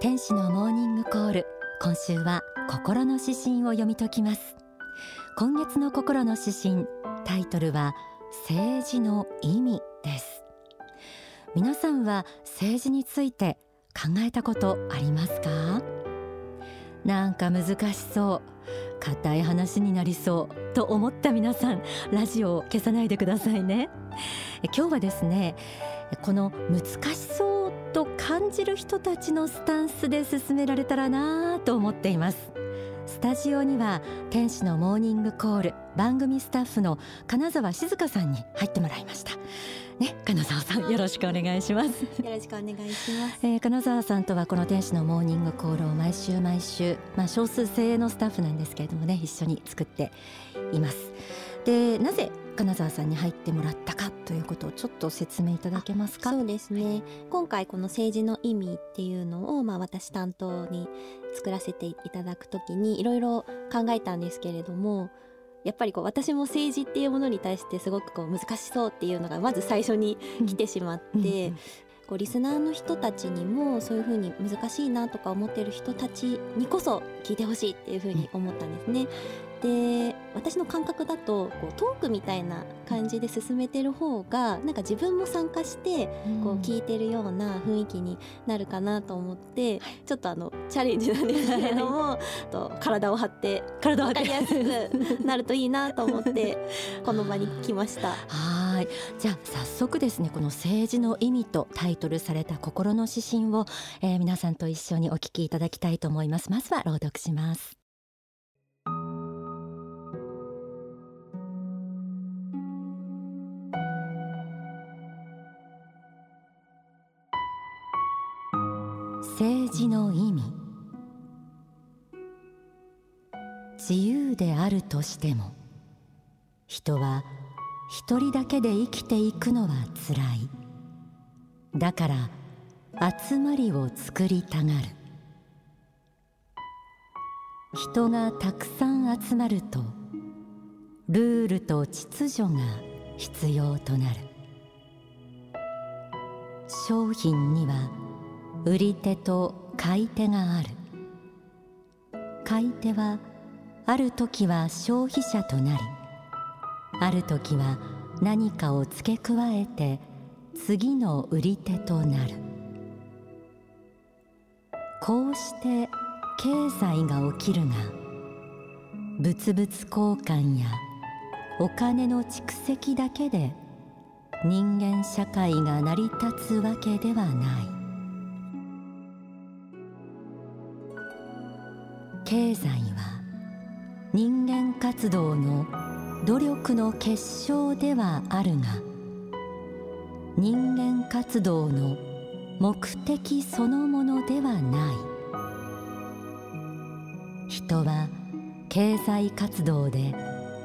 天使のモーニングコール。今週は心の指針を読み解きます。今月の心の指針タイトルは政治の意味です。皆さんは政治について考えたことありますか？なんか難しそう。硬い話になりそう。と思った皆さんラジオを消さないでくださいね。今日はですねこの難しそうと感じる人たちのスタンスで進められたらなと思っています。スタジオには天使のモーニングコール番組スタッフの金沢静香さんに入ってもらいました。ね、金沢さんよろしくお願いします。よろしくお願いします、えー、金沢さんとはこの天使のモーニングコールを毎週毎週まあ少数精鋭のスタッフなんですけれどもね一緒に作っていますでなぜ金沢さんに入ってもらったかということをちょっと説明いただけますか？そうですね。今回この政治の意味っていうのをまあ私担当に作らせていただくときにいろいろ考えたんですけれどもやっぱりこう私も政治っていうものに対してすごくこう難しそうっていうのがまず最初に来てしまって、こうリスナーの人たちにもそういうふうに難しいなとか思ってる人たちにこそ聞いてほしいっていうふうに思ったんですね。で私の感覚だとこうトークみたいな感じで進めてる方がなんか自分も参加してこう聞いてるような雰囲気になるかなと思って、ちょっとあのチャレンジなんですけれどもと体を張って体を張りやすくなるといいなと思ってこの場に来ました。はい。じゃあ早速ですねこの政治の意味とタイトルされた心の指針を、えー、皆さんと一緒にお聞きいただきたいと思います。まずは朗読します政治の意味。自由であるとしても人は一人だけで生きていくのはつらい。だから集まりを作りたがる。人がたくさん集まるとルールと秩序が必要となる。商品には売り手と買い手がある。買い手はある時は消費者となりある時は何かを付け加えて次の売り手となる。こうして経済が起きるが物々交換やお金の蓄積だけで人間社会が成り立つわけではない。経済は人間活動の努力の結晶ではあるが人間活動の目的そのものではない。人は経済活動で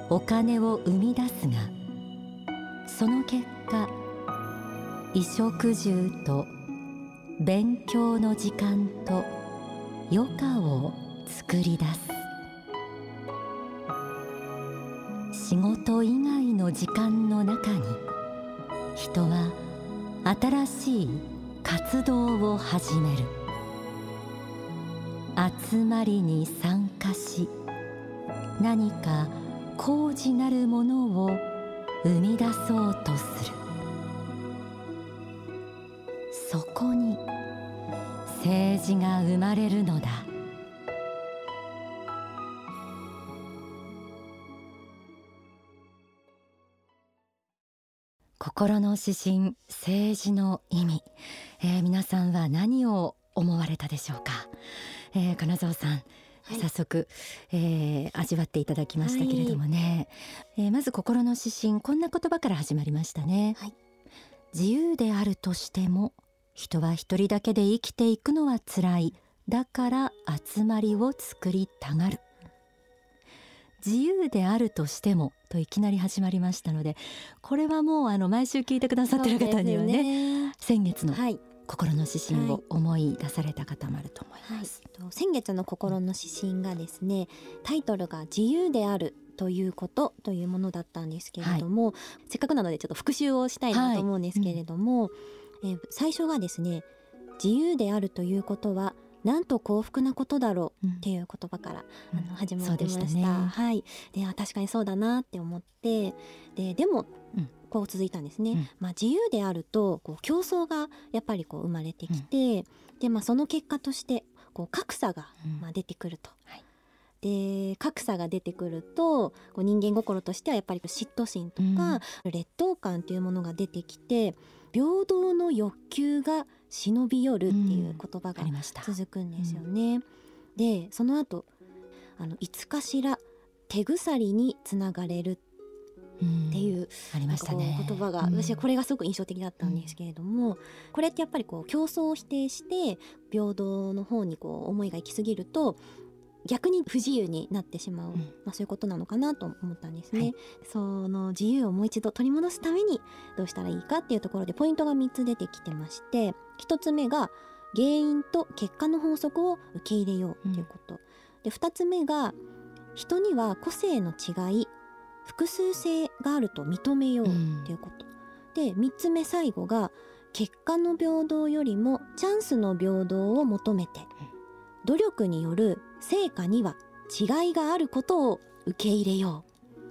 お金を生み出すがその結果衣食住と勉強の時間と余暇を作り出す。仕事以外の時間の中に人は新しい活動を始める。集まりに参加し何か工事なるものを生み出そうとする。そこに政治が生まれるのだ。心の指針政治の意味、えー、皆さんは何を思われたでしょうか、えー、金沢さんはい、早速、えー、味わっていただきましたけれどもね、はい、え、まず心の指針こんな言葉から始まりましたね、はい、自由であるとしても人は一人だけで生きていくのは辛いだから集まりを作りたがる自由であるとしてもといきなり始まりましたのでこれはもうあの毎週聞いてくださってる方にはね、ね、先月の心の指針を思い出された方もあると思います、はい。はい、先月の心の指針がですねタイトルが自由であるということというものだったんですけれども、はい、せっかくなのでちょっと復習をしたいなと思うんですけれども、うん、え最初がですね自由であるということはなんと幸福なことだろううん。っていう言葉から、うん。あの始まってました。でしたね。はい。で、あ確かにそうだなって思って、ででも、うん。こう続いたんですね。うん。まあ自由であるとこう競争がやっぱりこう生まれてきて、でまあその結果としてこう格差がうん。まあ出てくると。はい。で格差が出てくるとこう人間心としてはやっぱり嫉妬心とか、劣等感というものが出てきて平等の欲求が忍び寄るっていう言葉がありました。続くんですよね。でその後あのいつかしら手鎖につながれるっていうう、ありましたね。言葉が、うん私はこれがすごく印象的だったんですけれども、これってやっぱりこう競争を否定して平等の方にこう思いが行き過ぎると逆に不自由になってしまう、うん。まあ、そういうことなのかなと思ったんですね。はい。その自由をもう一度取り戻すためにどうしたらいいかっていうところでポイントが3つ出てきてまして1つ目が原因と結果の法則を受け入れようっていうこと、で2つ目が人には個性の違い複数性があると認めようっていうこと、で3つ目最後が結果の平等よりもチャンスの平等を求めて努力による成果には違いがあることを受け入れよ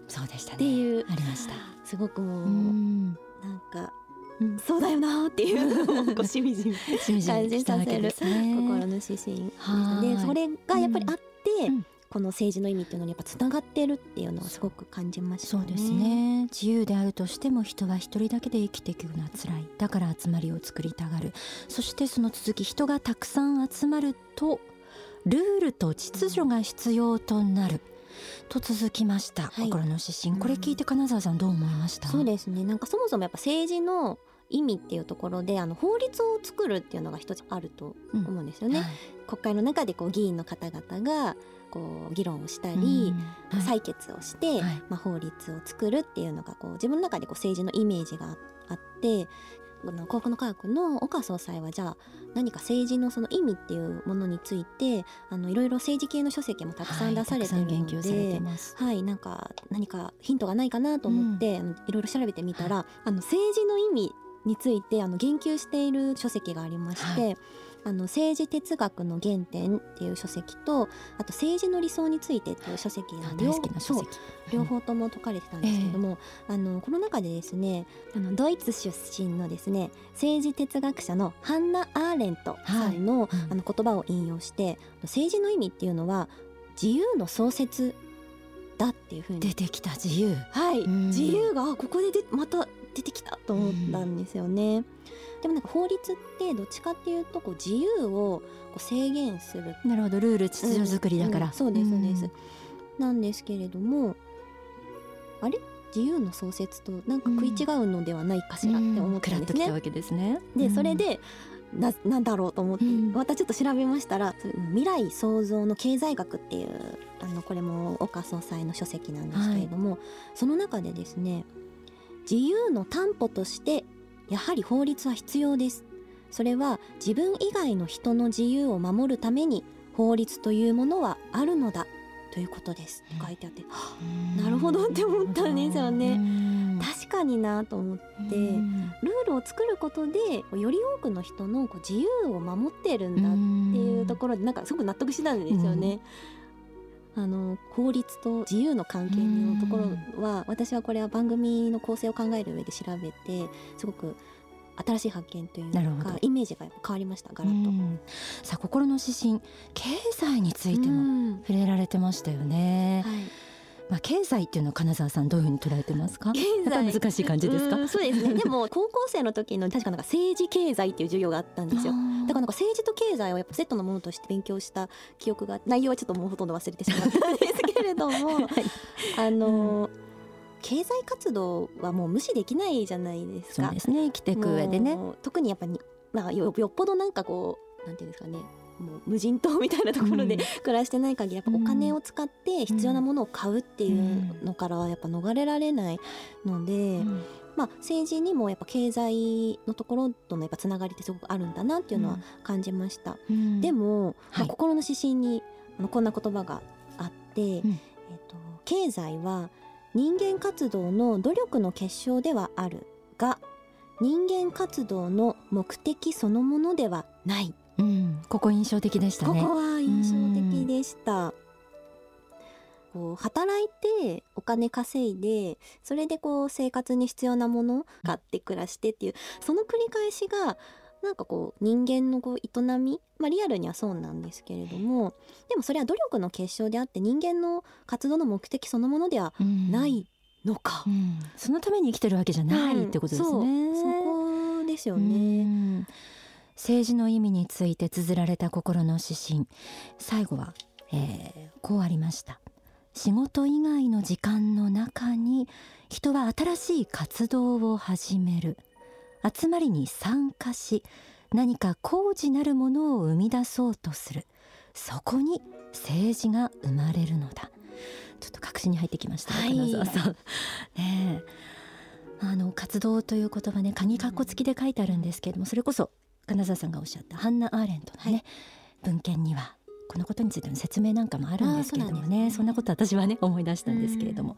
そう。でしたね。っていう。ありました。うすごくもう、うん。なんかうん。そうだよなーっていう こうしみじみしみじみしたわけですね。心の指針ではい。でそれがやっぱりあって、うん。この政治の意味っていうのにやっぱつながってるっていうのはすごく感じましたね。そうですね。自由であるとしても人は一人だけで生きていくのは辛い。だから集まりを作りたがる。そしてその続き人がたくさん集まるとルールと秩序が必要となる、と続きました、はい。心の指針。これ聞いて金沢さんどう思いました？そうですね。なんかそもそもやっぱ政治の意味っていうところであの法律を作るっていうのが一つあるとうん。思うんですよね。はい。国会の中でこう議員の方々がこう議論をしたり、うん。はい。採決をして、はい。まあ、法律を作るっていうのがこう自分の中でこう政治のイメージがあってこの幸福の科学の岡総裁はじゃあ何か政治のその意味っていうものについてあのいろいろ政治系の書籍もたくさん出されてるので、はいなんか何かヒントがないかなと思って、あのいろいろ調べてみたら、あの政治の意味についてあの言及している書籍がありまして、はあの政治哲学の原点っていう書籍とあと政治の理想についてっていう書籍があ大好きな書籍。そう。両方とも解かれてたんですけども、あのこの中でですねあのドイツ出身のですね政治哲学者のハンナ・アーレントさんの,、うん。あの言葉を引用して政治の意味っていうのは自由の創設だっていうふうに出てきた自由。はい、自由がここででまた出てきたと思ったんですよね。でもなんか法律ってどっちかっていうとこう自由をこう制限するなるほど。ルール秩序作りだから、うん。そうですそうです、ん。なんですけれどもあれ？自由の創設となんか食い違うのではないかしらって思ったんですね。くらっときたわけですね。でうん。それでななんだろうと思って、うん。またちょっと調べましたら「未来創造の経済学」っていうあのこれも岡総裁の書籍なんですけれども、その中でですね自由の担保としてやはり法律は必要です。それは自分以外の人の自由を守るために法律というものはあるのだということです。うん書いてあって、はなるほどって思ったんですよね確かになと思って。うんルールを作ることでより多くの人のこう自由を守ってるんだっていうところでなんかすごく納得したんですよね。あの法律と自由の関係のところは私はこれは番組の構成を考える上で調べてすごく新しい発見というかイメージが変わりましたガラッと。うん。さあ心の指針経済についてもうん。触れられてましたよね、はいまあ経済っていうのは金沢さんどういうふうに捉えてますか？経やっぱり難しい感じですか？うんそうですね。でも高校生の時の確かなんか政治経済っていう授業があったんですよ。だからなんか政治と経済をやっぱセットのものとして勉強した記憶が内容はちょっともうほとんど忘れてしまったんですけれども、あの、経済活動はもう無視できないじゃないですか。そうですね。生きていく上でね。特にやっぱり、まあ、よよっぽどなんかこうなんていうんですかねもう無人島みたいなところでうん。暮らしてない限りやっぱお金を使って必要なものを買うっていうのからはやっぱ逃れられないので。うん。まあ、政治にもやっぱ経済のところとのやっぱつながりってすごくあるんだなっていうのは感じました。うん。でも、まあはい。心の指針にあのこんな言葉があって、ん。えっと経済は人間活動の努力の結晶ではあるが人間活動の目的そのものではない。ううん、ここ印象的でしたね。ここは印象的でした。こう働いてお金稼いでそれでこう生活に必要なものを買って暮らしてっていうその繰り返しがなんかこう人間のこう営み、まあ、リアルにはそうなんですけれどもでもそれは努力の結晶であって人間の活動の目的そのものではないのか。う。ん。そのために生きてるわけじゃない、うんってことですね。そう。そこですようね。ん政治の意味について綴られた心の指針。最後は、えーこうありました。仕事以外の時間の中に人は新しい活動を始める。集まりに参加し何か高次なるものを生み出そうとする。そこに政治が生まれるのだ。ちょっと確信に入ってきましたね、はい。金沢さん。ねえ。あの活動という言葉ね鍵括弧付きで書いてあるんですけれどもそれこそ金沢さんがおっしゃったハンナ・アーレントのね、はい。文献にはこのことについての説明なんかもあるんですけれどもねね。そんなこと私はね思い出したんですけれども、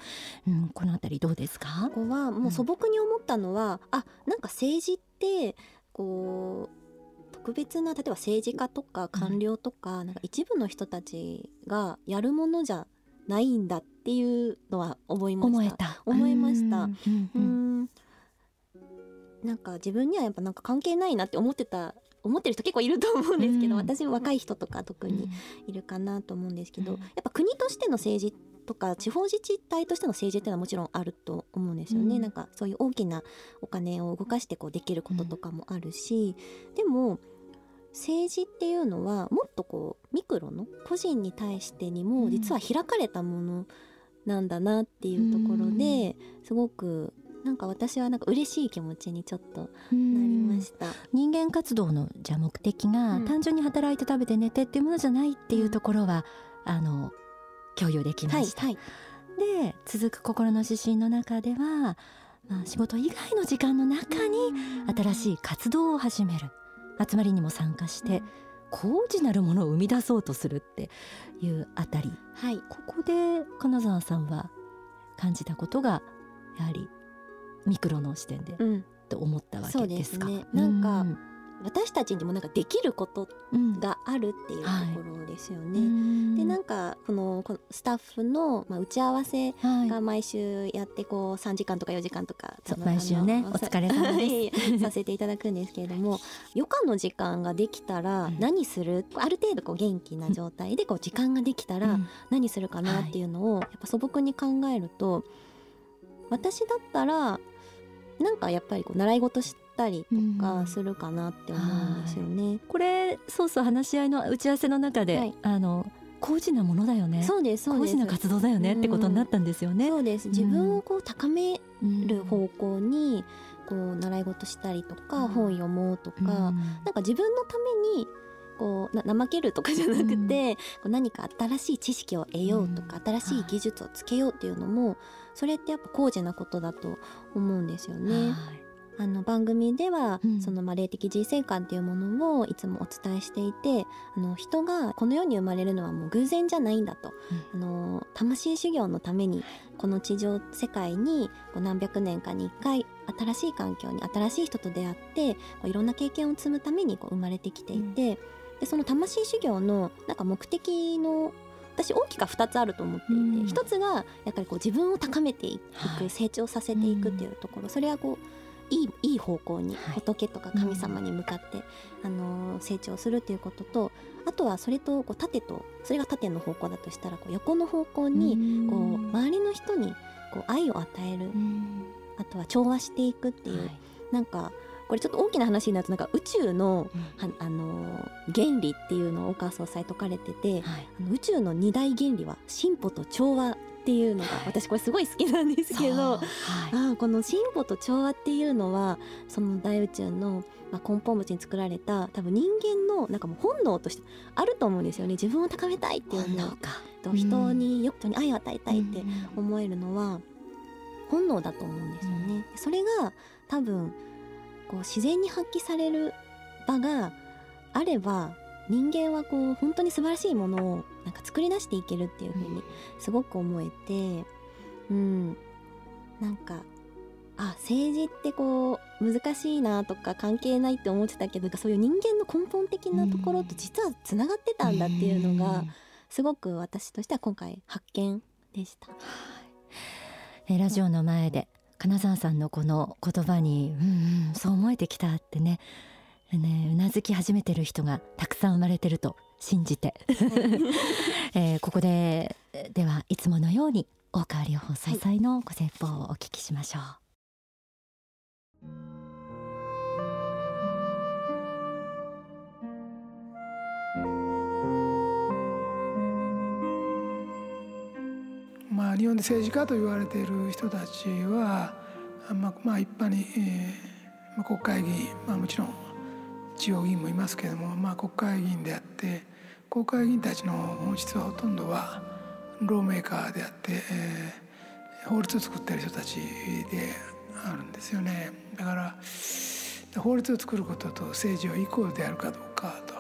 うん、このあたりどうですか？ここはもう素朴に思ったのは、あなんか政治ってこう特別な例えば政治家とか官僚とか,、なんか一部の人たちがやるものじゃないんだっていうのは思いました。思えた。思いました。うんうんううんんなんか自分にはやっぱなんか関係ないなって思ってた思ってる人結構いると思うんですけど、うん。私も若い人とか特にいるかなと思うんですけど、うん。やっぱ国としての政治とか地方自治体としての政治っていうのはもちろんあると思うんですよね、うん。なんかそういう大きなお金を動かしてこうできることとかもあるし、でも政治っていうのはもっとこうミクロの個人に対してにもうん。実は開かれたものなんだなっていうところで、すごくなんか私はなんか嬉しい気持ちにちょっとうん。なりました。人間活動のじゃあ目的が、うん。単純に働いて食べて寝てっていうものじゃないっていうところは、あの共有できました、はいはい。で続く心の指針の中では、まあ、仕事以外の時間の中に新しい活動を始める。集まりにも参加して高次なるものを生み出そうとするっていうあたり。はい。ここで金沢さんは感じたことがやはりミクロの視点でうん、と思ったわけですか。そうですねなんか私たちにもなんかできることうん。があるっていうところですよね。うん。でなんかこのこのスタッフの、まあ、打ち合わせはい。が毎週やってこう3時間とか4時間とかそう多分毎週ねお疲れ様です。させていただくんですけれども余暇の時間ができたらうん何する、ある程度こう元気な状態でこう時間ができたらうん。何するかなっていうのをやっぱ素朴に考えると私だったらなんかやっぱりこう習い事したりとかするかなって思うんですよね。これそうそう話し合いの打ち合わせの中で、はい。あの高次なものだよね。そうですそう高です。次な活動だよねってことになったんですよね。そうです。自分をこう高めうんる方向にこう習い事したりとか、うん。本読もうとか、うん。なんか自分のためにこうな怠けるとかじゃなくて、こう何か新しい知識を得ようとか、新しい技術をつけようっていうのもそれってやっぱ高次なことだと思うんですよね。はい。あの番組では、うん。そのまあ霊的人生観っていうものをいつもお伝えしていてあの人がこの世に生まれるのはもう偶然じゃないんだと、あの魂修行のためにこの地上世界にこう何百年かに一回新しい環境に新しい人と出会ってこういろんな経験を積むためにこう生まれてきていて、でその魂修行のなんか目的の私大きく2つあると思っていて、うん。一つがやっぱりこう自分を高めていく、はい。成長させていくっていうところ、それはこういいいい方向にはい。仏とか神様に向かって、あのー成長するっていうこととあとはそれとこう縦とそれが縦の方向だとしたらこう横の方向にこう周りの人にこう愛を与えるうん。あとは調和していくっていう、はい。なんかこれちょっと大きな話になるとなんか宇宙のはあのー原理っていうのを岡総裁説かれてて、はい。あの宇宙の二大原理は進歩と調和っていうのが、はい。私これすごい好きなんですけどはい。ああこの進歩と調和っていうのはその大宇宙の、まあ、根本物に作られた多分人間のなんかもう本能としてあると思うんですよね。自分を高めたいっていうのと人によく人に愛を与えたいってうん。思えるのは本能だと思うんですよね。それが多分こう自然に発揮される場があれば人間はこう本当に素晴らしいものをなんか作り出していけるっていうふうにすごく思えてうん。なんかあ政治ってこう難しいなとか関係ないって思ってたけどそういう人間の根本的なところと実はつながってたんだっていうのがすごく私としては今回発見でした。えラジオの前で金沢さんのこの言葉に、うんうん、そう思えてきたってね。ねうなずき始めてる人がたくさん生まれてると信じて、えー、ここでではいつものように大川隆法総裁のご説法をお聞きしましょう。ま日本で政治家と言われている人たちは、まあ、まあ一般に、えーまあ、国会議員、まあ、もちろん地方議員もいますけれども、まあ、国会議員であって国会議員たちの本質はほとんどはローメーカーであって、えー、法律を作っている人たちであるんですよね。だから法律を作ることと政治はイコールであるかどうかと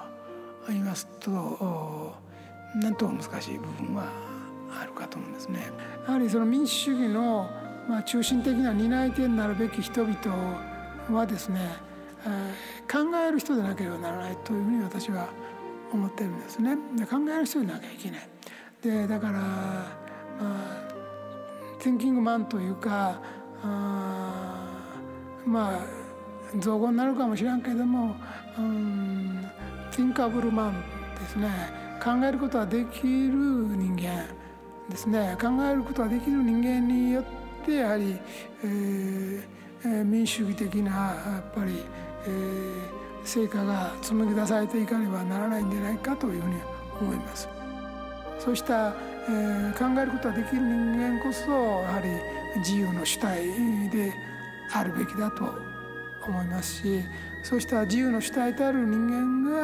言いますと何とも難しい部分はあるかと思うんですね。やはりその民主主義のまあ中心的な担い手になるべき人々はですね、えー、考える人でなければならないというふうに私は思ってるんですね。で考える人でなきゃいけない。でだから、まあ、ティンキングマンというかあまあ造語になるかもしれんけれども、うん、ティンカブルマンですね考えることはできる人間ですね考えることができる人間によってやはり、えー、民主主義的なやっぱり、えー、成果が紡ぎ出されていかねばならないんじゃないかというふうに思います。そうした、えー、考えることができる人間こそやはり自由の主体であるべきだと思いますしそうした自由の主体である人間が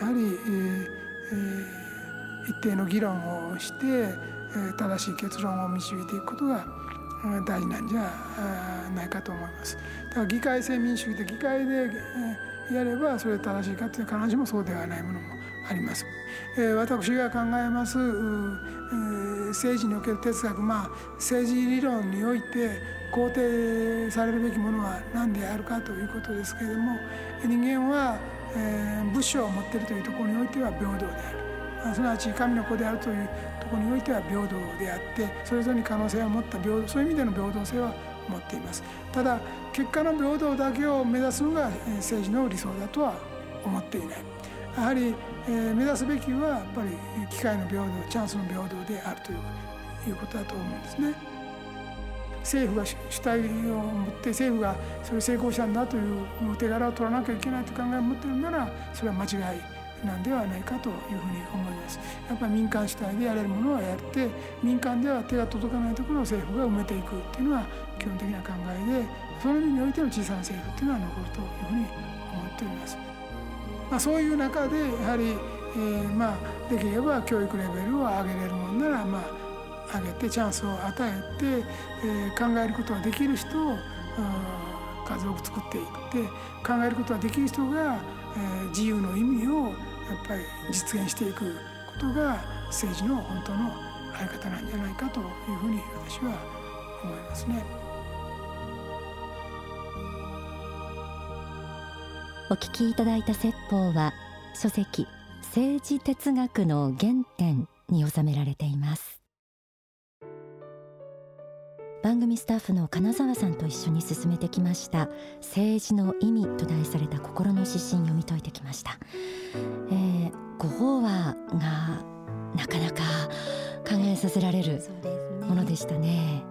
やはり、えーえー、一定の議論をして正しい結論を導いていくことが大事なんじゃないかと思います。だから議会制民主主義で議会でやればそれ正しいかという必ずしもそうではないものもあります。私が考えます政治における哲学まあ政治理論において肯定されるべきものは何であるかということですけれども人間は物証を持っているというところにおいては平等であるすなわち神の子であるというころにおいては平等であってそれぞれに可能性を持った平等そういう意味での平等性は持っています。ただ結果の平等だけを目指すのが政治の理想だとは思っていない。やはり、えー、目指すべきはやっぱり機会の平等チャンスの平等であるということだと思うんですね。政府が主体を持って政府がそれ成功したんだという手柄を取らなきゃいけないという考えを持っているならそれは間違い。なんではないかというふうに思います。やっぱり民間主体でやれるものはやって民間では手が届かないところを政府が埋めていくっていうのは基本的な考えでその意味においての小さな政府っていうのは残るというふうに思っております。まあ、そういう中でやはり、えー、まあできれば教育レベルを上げれるものならまあ上げてチャンスを与えて、えー、考えることができる人を数多く作っていって考えることができる人が、えー、自由の意味をっぱり実現していくことが政治の本当のあり方なんじゃないかというふうに私は思いますね。お聞きいただいた説法は書籍政治哲学の原点に収められています番組スタッフの金沢さんと一緒に進めてきました。政治の意味と題された心の指針読み解いてきました、えー、ご法話がなかなか考えさせられるものでしたね、ね、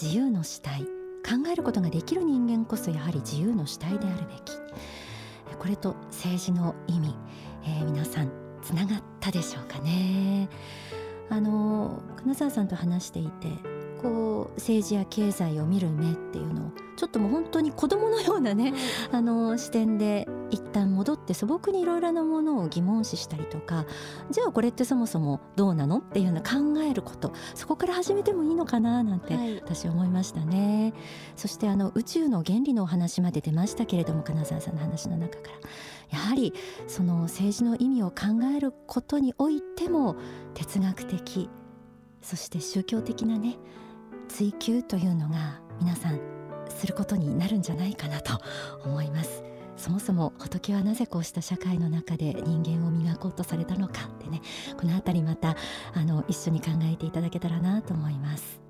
自由の主体。考えることができる人間こそやはり自由の主体であるべき。これと政治の意味、えー、皆さんつながったでしょうかね。あの金沢さんと話していてこう政治や経済を見る目っていうのをちょっともう本当に子供のようなね、あの視点で一旦戻って素朴にいろいろなものを疑問視したりとかじゃあこれってそもそもどうなのっていうのを考えることそこから始めてもいいのかななんて私思いましたね、はい、そしてあの宇宙の原理のお話まで出ましたけれども金沢さんの話の中から。やはりその政治の意味を考えることにおいても哲学的そして宗教的なね追求というのが皆さんすることになるんじゃないかなと思います。そもそも仏はなぜこうした社会の中で人間を磨こうとされたのかってねこのあたりまたあの一緒に考えていただけたらなと思います。